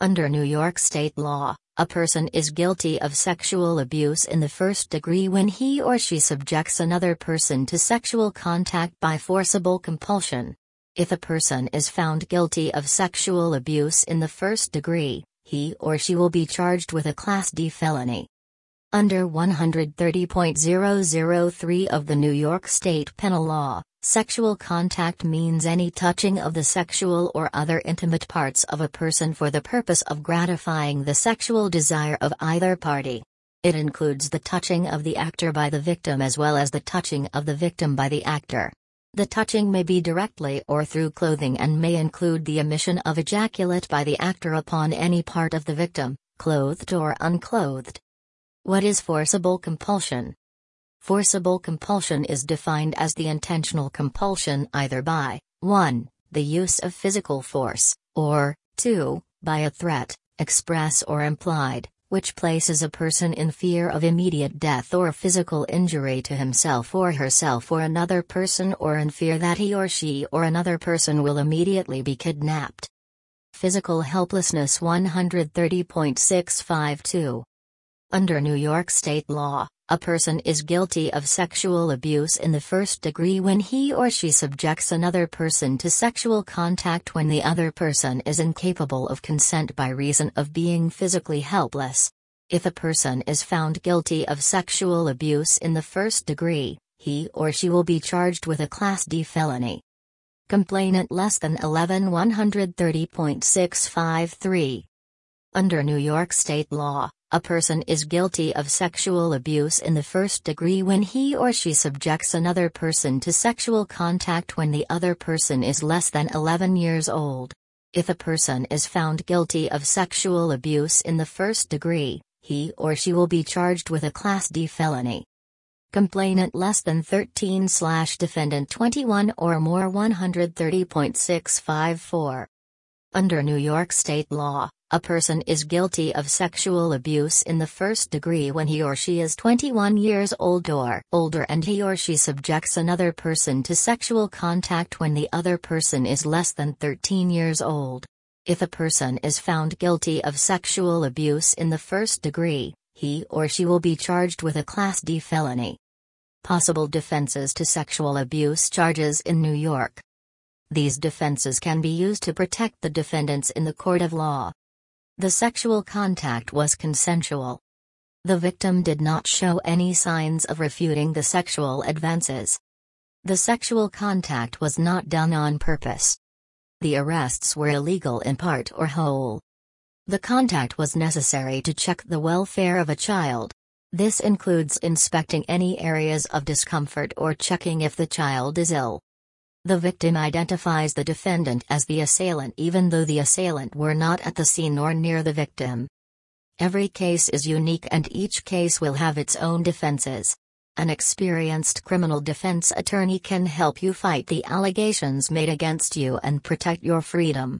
Under New York state law, a person is guilty of sexual abuse in the first degree when he or she subjects another person to sexual contact by forcible compulsion. If a person is found guilty of sexual abuse in the first degree, he or she will be charged with a Class D felony. Under 130.003 of the New York State Penal Law, sexual contact means any touching of the sexual or other intimate parts of a person for the purpose of gratifying the sexual desire of either party. It includes the touching of the actor by the victim as well as the touching of the victim by the actor. The touching may be directly or through clothing and may include the emission of ejaculate by the actor upon any part of the victim, clothed or unclothed. What is forcible compulsion? Forcible compulsion is defined as the intentional compulsion either by 1. the use of physical force, or 2. by a threat, express or implied, which places a person in fear of immediate death or physical injury to himself or herself or another person or in fear that he or she or another person will immediately be kidnapped. Physical helplessness 130.652 Under New York state law, a person is guilty of sexual abuse in the first degree when he or she subjects another person to sexual contact when the other person is incapable of consent by reason of being physically helpless. If a person is found guilty of sexual abuse in the first degree, he or she will be charged with a Class D felony. Complainant less than 11 130.653. Under New York state law, a person is guilty of sexual abuse in the first degree when he or she subjects another person to sexual contact when the other person is less than 11 years old. If a person is found guilty of sexual abuse in the first degree, he or she will be charged with a Class D felony. Complainant less than 13 slash defendant 21 or more 130.654. Under New York state law, a person is guilty of sexual abuse in the first degree when he or she is 21 years old or older and he or she subjects another person to sexual contact when the other person is less than 13 years old. If a person is found guilty of sexual abuse in the first degree, he or she will be charged with a Class D felony. Possible defenses to sexual abuse charges in New York. These defenses can be used to protect the defendants in the court of law. The sexual contact was consensual. The victim did not show any signs of refuting the sexual advances. The sexual contact was not done on purpose. The arrests were illegal in part or whole. The contact was necessary to check the welfare of a child. This includes inspecting any areas of discomfort or checking if the child is ill. The victim identifies the defendant as the assailant even though the assailant were not at the scene or near the victim. Every case is unique and each case will have its own defenses. An experienced criminal defense attorney can help you fight the allegations made against you and protect your freedom.